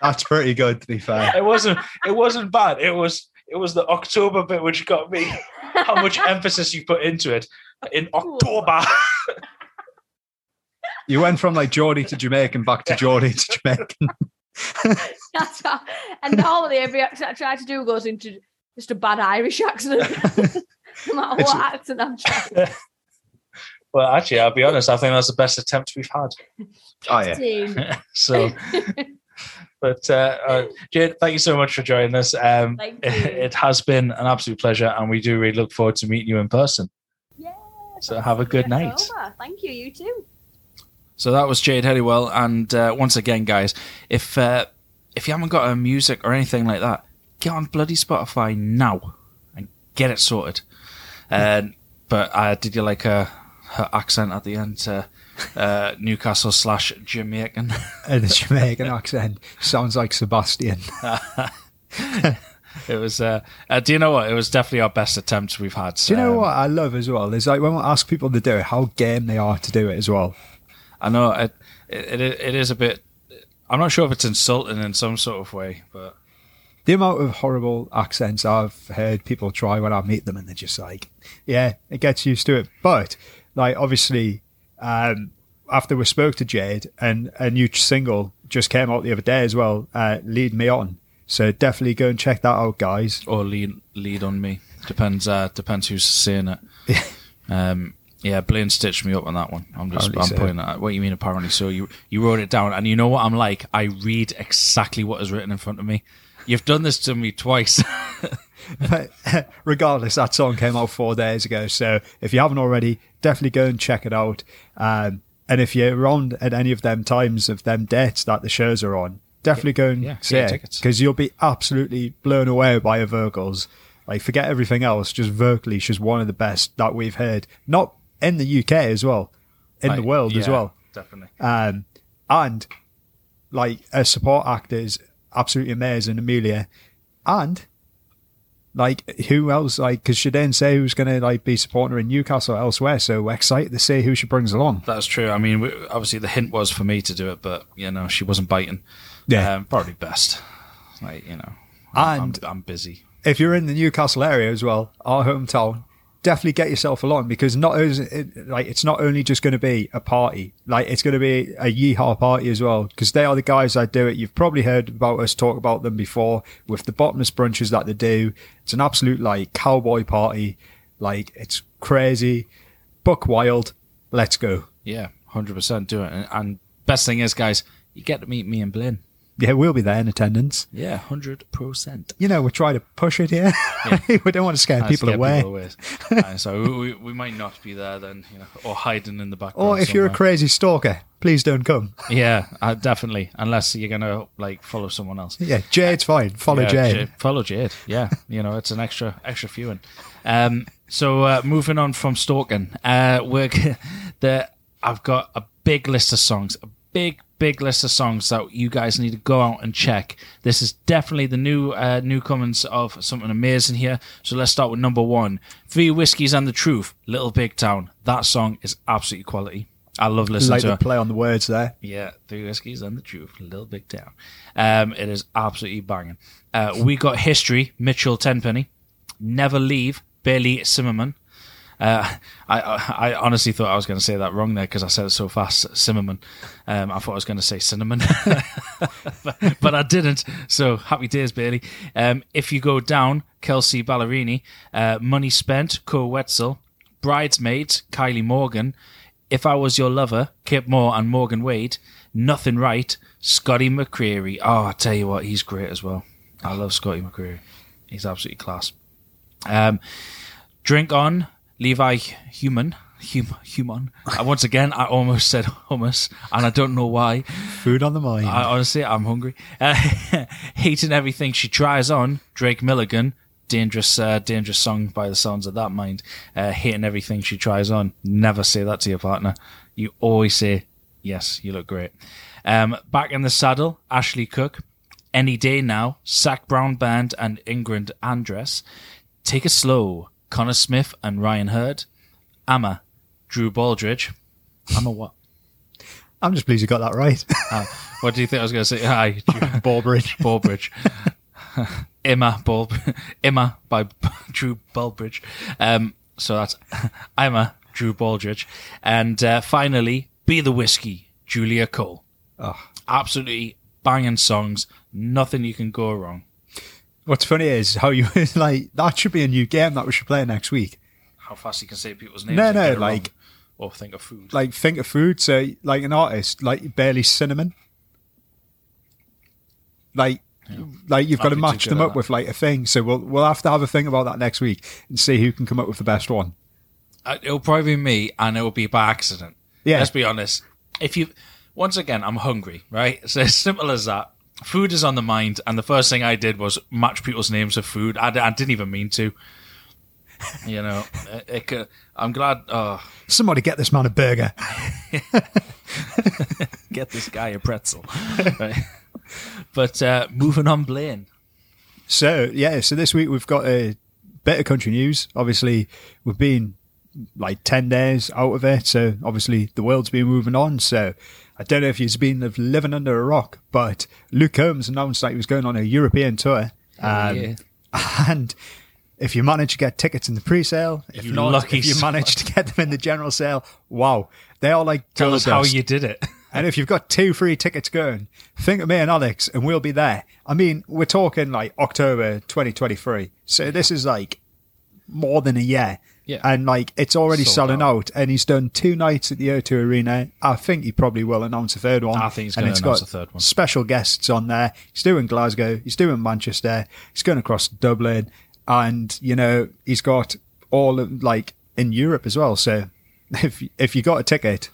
That's pretty good, to be fair. it wasn't it wasn't bad. It was it was the October bit which got me. How much emphasis you put into it in October. You went from like Geordie to Jamaican back to Geordie to Jamaican. That's how, and normally every accent I try to do goes into just a bad Irish accent. no matter It's- what accent I'm trying. well, actually, I'll be honest. I think that's the best attempt we've had. Oh yeah. So, but uh, uh, Jade, thank you so much for joining us. Um, you. it has been an absolute pleasure, and we do really look forward to meeting you in person. Yeah. So have a good night. October. Thank you. You too. So that was Jade Helliwell, and uh, once again, guys, if uh, if you haven't got a music or anything like that, get on bloody Spotify now and get it sorted. Uh, but uh, did you like her, her accent at the end? Uh, Newcastle slash Jamaican. And the Jamaican accent sounds like Sebastian. it was. Uh, uh, do you know what? It was definitely our best attempt we've had. Do you know Um, what I love as well? Is like when we ask people to do it, how game they are to do it as well. I know it, it. It is a bit. I'm not sure if it's insulting in some sort of way, but the amount of horrible accents I've heard people try when I meet them, and they're just like, yeah, it gets used to it. But like, obviously, um, after we spoke to Jade, and a new single just came out the other day as well, uh, "Lead Me On." So definitely go and check that out, guys. or lead lead on me. Depends. Uh, depends who's saying it. um, yeah, Blaine stitched me up on that one. I'm just Apparently I'm so. pointing at what you mean apparently. So you you wrote it down, and you know what I'm like. I read exactly what is written in front of me. You've done this to me twice. But regardless, that song came out four days ago. So if you haven't already, definitely go and check it out. Um, and if you're around at any of them times of them dates that the shows are on, definitely go and yeah, see it tickets. because you'll be absolutely blown away by her vocals. Like forget everything else, just vocally, she's one of the best that we've heard. Not in the UK as well, in the world as well. Definitely. Um, and like a support actor is absolutely amazing, Amelia. And like who else? Like because she didn't say who's going to like be supporting her in Newcastle or elsewhere. So we're excited to see who she brings along. That's true. I mean, we, obviously the hint was for me to do it, but you know she wasn't biting. Yeah. um, probably best. Like you know, I'm, And- I'm, I'm busy. If you're in the Newcastle area as well, our hometown, definitely get yourself along because not as it, like it's not only just going to be a party, like it's going to be a yeehaw party as well because they are the guys that do it. You've probably heard about us talk about them before with the bottomless brunches that they do. It's an absolute like cowboy party, like it's crazy, buck wild. Let's go. Yeah, hundred percent do it. And, best thing is, guys, you get to meet me and Blaine. Yeah, we'll be there in attendance. Yeah, hundred percent. You know, we try to push it here. we don't want to scare people away. Uh, so we, we, we might not be there then, you know, or hiding in the background. Or if you're a crazy stalker, please don't come. yeah, uh, definitely. Unless you're gonna like follow someone else. Yeah, Jade's fine. Follow Yeah, Jade. Jade- Follow Jade. Yeah, you know, it's an extra extra viewing. Um, so uh, moving on from stalking, uh, we're g- the I've got a big list of songs, a big big list of songs that you guys need to go out and check. This is definitely the new uh, newcomers of something amazing here. So let's start with number one: Three Whiskies and the Truth, Little Big Town. That song is absolutely quality. I love listening like to it. play on the words there. Yeah, three whiskies and the truth, little big town. Um, it is absolutely banging. Uh, we got history, Mitchell Tenpenny, never leave, Bailey Zimmerman. Uh, I, I I honestly thought I was going to say that wrong there because I said it so fast, Cinnamon. Um, I thought I was going to say cinnamon, but, but I didn't. So happy days, Bailey. Um, if you go down, Kelsea Ballerini, uh, money spent, Koe Wetzel, bridesmaids, Kylie Morgan. If I Was Your Lover, Kip Moore and Morgan Wade. Nothing Right, Scotty McCreery. Oh, I tell you what, he's great as well. I love Scotty McCreery. He's absolutely class. Um, Drink On, Levi Hummon. Hum, human. Once again, I almost said hummus, and I don't know why. Food on the mind. I honestly, I'm hungry. Uh, hating everything she tries on. Drake Milligan, dangerous, uh, dangerous song by the sounds of that mind. Uh, hating everything she tries on. Never say that to your partner. You always say, "Yes, you look great." Um, back in the saddle, Ashley Cooke. Any day now, Zac Brown Band and Ingrid Andress. Take it slow, Conner Smith and Ryan Hurd. Amma, Drew Baldridge. Amma what? I'm just pleased you got that right. Uh, what do you think I was going to say? Hi, Drew. Ballbridge. Ballbridge. Emma Ball Emma by Drew Baldridge. Um, so that's Emma Drew Baldridge, and uh, finally, "Be the Whiskey," Julia Cole. Absolutely banging songs. Nothing you can go wrong. What's funny is how you like that should be a new game that we should play next week. How fast you can say people's names? No, no, like- or think of food. Like think of food, so like an artist, like barely cinnamon. Like like you've got I'd to match them up that. with like a thing. So we'll we'll have to have a think about that next week and see who can come up with the best one. Uh, it'll probably be me, and it'll be by accident. Yeah. Let's be honest. If you, once again, I'm hungry, right? So as simple as that. Food is on the mind, and the first thing I did was match people's names of food. I didn't even mean to. You know, it, it could, I'm glad. Oh, Somebody get this man a burger. get this guy a pretzel. right. But uh, moving on, Blaine. So yeah, so this week we've got a bit of country news. Obviously, we've been like ten days out of it, so obviously the world's been moving on. So I don't know if you've been living under a rock, but Luke Combs announced that he was going on a European tour. Um, Yeah. And if you manage to get tickets in the pre-sale, if You not, lucky if you manage to get them in the general sale, wow, they are like Tell us how you did it. And if you've got two free tickets going, think of me and Alex, and we'll be there. I mean, we're talking like October 2023, so this is like more than a year. Yeah. And like it's already Sold selling out. out. and he's done two nights at the O2 Arena. I think he probably will announce a third one. I think he's And gonna announce got a third one. Special guests on there. He's doing Glasgow. He's doing Manchester. He's going across Dublin, and you know he's got all of like in Europe as well. So if if you got a ticket,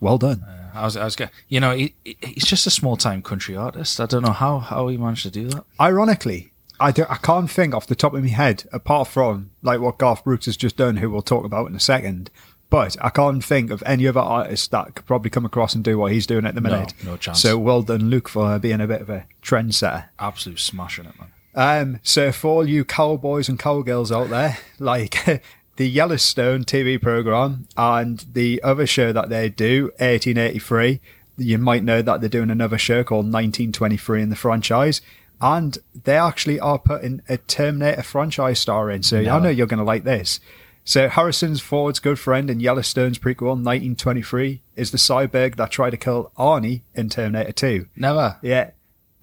well done. Uh, I was, I was, you know, he- he's just a small time country artist. I don't know how how he managed to do that. Ironically, I, do, I can't think off the top of my head, apart from like what Garth Brooks has just done, who we'll talk about in a second. But I can't think of any other artist that could probably come across and do what he's doing at the minute. no chance. So well done, Luke, for being a bit of a trendsetter. Absolute smashing it, man. Um, so for all you cowboys and cowgirls out there, like the Yellowstone TV program and the other show that they do, 1883, you might know that they're doing another show called 1923 in the franchise. And they actually are putting a Terminator franchise star in. So I know you're going to like this. So Harrison's Ford's good friend in Yellowstone's prequel, 1923, is the cyborg that tried to kill Arnie in Terminator 2. Never. Yeah.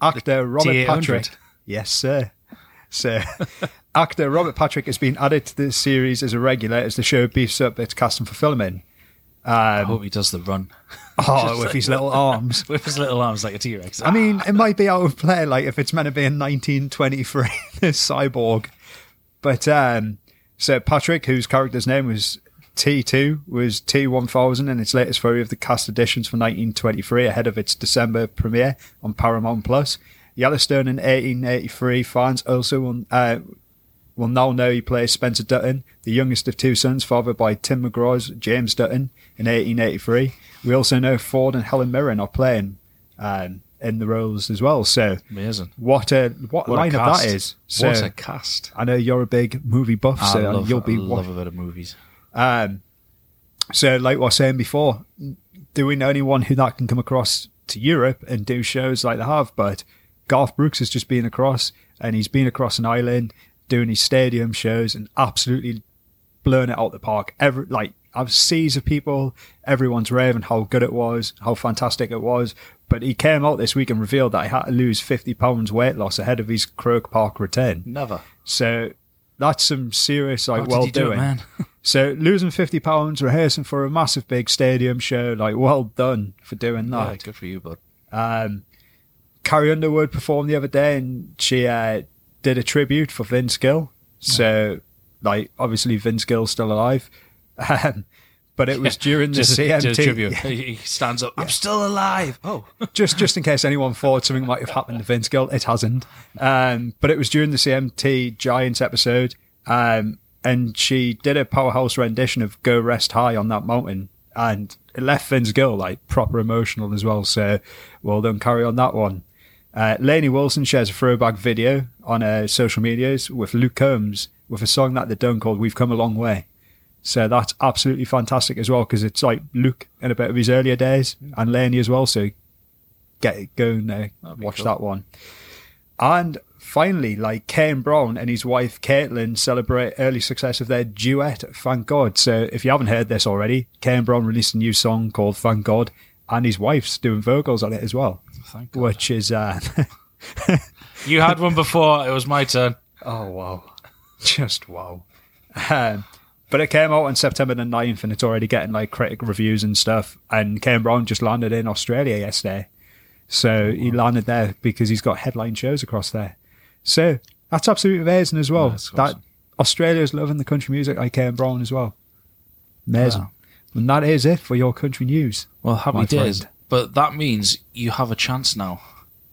Actor Robert T800. Patrick. Yes, sir. So, actor Robert Patrick has been added to the series as a regular as the show beefs up its cast and fulfillment. I hope he does the run Oh, with his little arms. with his little arms like a T Rex. I mean, it might be out of play, like if it's meant to be in 1923, the cyborg. But um, so Patrick, whose character's name was T2, was T1000 in its latest three of the cast additions for 1923 ahead of its December premiere on Paramount Plus. Yellowstone in 1883 fans also will, uh, will now know he plays Spencer Dutton, the youngest of two sons, fathered by Tim McGraw's James Dutton in 1883. We also know Ford and Helen Mirren are playing um, in the roles as well. So Amazing. what a what, What lineup that is. So what a cast. I know you're a big movie buff, I so love, you'll be I love a bit of movies. um, so, like I was saying before, do we know anyone who that can come across to Europe and do shows like they have? But Garth Brooks has just been across, and he's been across an island doing his stadium shows and absolutely blowing it out the park. Every like I've seas of people, everyone's raving how good it was, how fantastic it was. But he came out this week and revealed that he had to lose fifty pounds weight loss ahead of his Croke Park return. Never. So that's some serious like How well do it, doing. man? So losing fifty pounds, rehearsing for a massive big stadium show, like well done for doing that. Yeah, good for you, bud. Um, Carrie Underwood performed the other day, and she uh, did a tribute for Vince Gill. So, like, obviously Vince Gill's still alive, um, but it was during the Just, CMT. just tribute. He he stands up. I'm still alive. Oh, just just in case anyone thought something might have happened to Vince Gill, it hasn't. Um, but it was during the CMT Giants episode, um, and she did a powerhouse rendition of "Go Rest High" on that mountain, and it left Vince Gill like proper emotional as well. So, well done, Carrie on that one. Uh, Lainey Wilson shares a throwback video on her social medias with Luke Combs with a song that they've done called "We've Come a Long Way." So that's absolutely fantastic as well because it's like Luke in a bit of his earlier days and Lainey as well. So get go and uh, watch cool. that one. And finally, like Kane Brown and his wife Katelyn celebrate early success of their duet, Thank God. So if you haven't heard this already, Kane Brown released a new song called Thank God, and his wife's doing vocals on it as well, thank God. which is uh, You had one before. It was my turn. Oh wow, just wow. Um, but it came out on September the 9th and it's already getting like critic reviews and stuff. And Kane Brown just landed in Australia yesterday. So he landed there because he's got headline shows across there. So that's absolutely amazing as well. That's that awesome. Australia's loving the country music like Kane Brown as well. Amazing. Wow. And that is it for your country news. Well, happy days. friend. But that means you have a chance now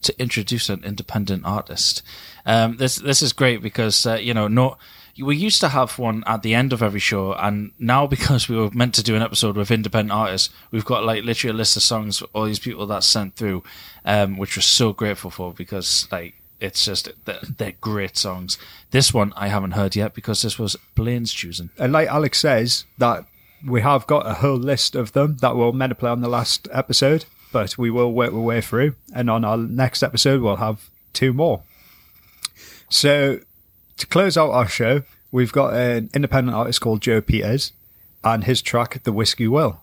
to introduce an independent artist. Um, this this is great because uh, you know no. We used to have one at the end of every show, and now because we were meant to do an episode with independent artists, we've got like literally a list of songs for all these people that sent through, um, which we're so grateful for because like it's just they're, they're great songs. This one I haven't heard yet because this was Blaine's choosing. And like Alex says, that we have got a whole list of them that we're meant to play on the last episode, but we will work our way through. And on our next episode, we'll have two more. So, to close out our show, we've got an independent artist called Joe Peters and his track, The Whiskey Will.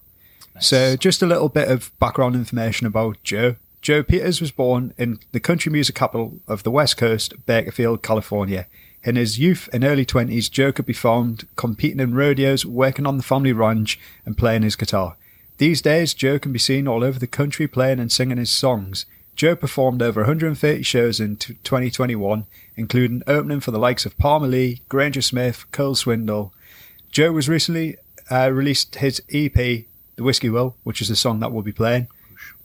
So, just a little bit of background information about Joe. Joe Peters was born in the country music capital of the West Coast, Bakersfield, California. In his youth and early 20s, Joe could be found competing in rodeos, working on the family ranch, and playing his guitar. These days, Joe can be seen all over the country playing and singing his songs. Joe performed over 130 shows in t- 2021, including opening for the likes of Palmer Lee, Granger Smith, Cole Swindle. Joe was recently uh, released his EP, The Whiskey Will, which is the song that we'll be playing,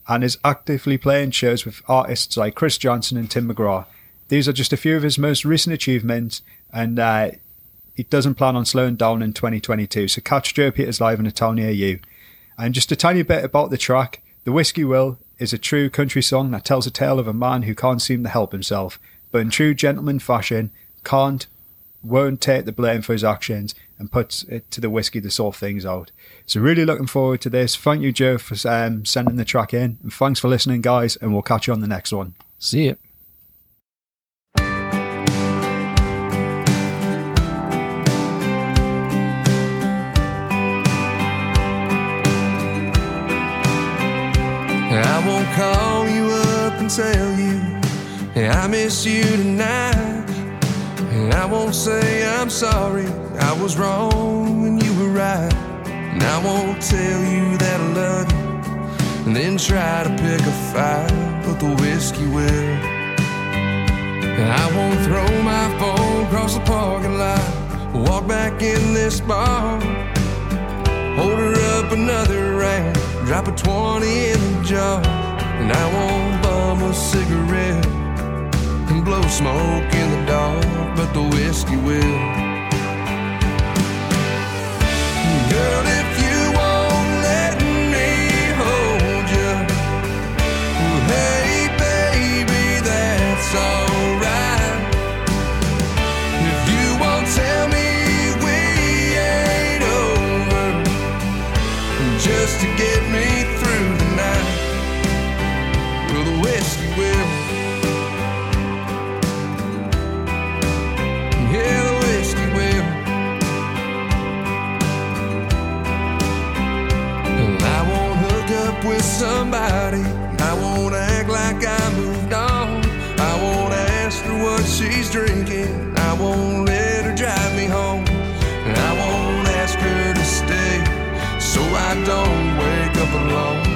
and is actively playing shows with artists like Chris Johnson and Tim McGraw. These are just a few of his most recent achievements, and uh, he doesn't plan on slowing down in 2022. So catch Joe Peters live in a town near you. And just a tiny bit about the track The Whiskey Will is a true country song that tells a tale of a man who can't seem to help himself, but in true gentleman fashion, can't, won't take the blame for his actions and puts it to the whiskey to sort things out. So, really looking forward to this. Thank you, Joe, for um, sending the track in. And thanks for listening, guys, and we'll catch you on the next one. See it. I won't call you up and tell you I miss you tonight. And I won't say I'm sorry, I was wrong and you were right. And I won't tell you that I love you and then try to pick a fight, but the whiskey will. And I won't throw my phone across the parking lot, walk back in this bar. Hold her up another round, drop a 20 in the jar. And I won't bum a cigarette and blow smoke in the dark, but the whiskey will. Girl, with somebody. I won't act like I moved on. I won't ask her what she's drinking. I won't let her drive me home. And I won't ask her to stay so I don't wake up alone.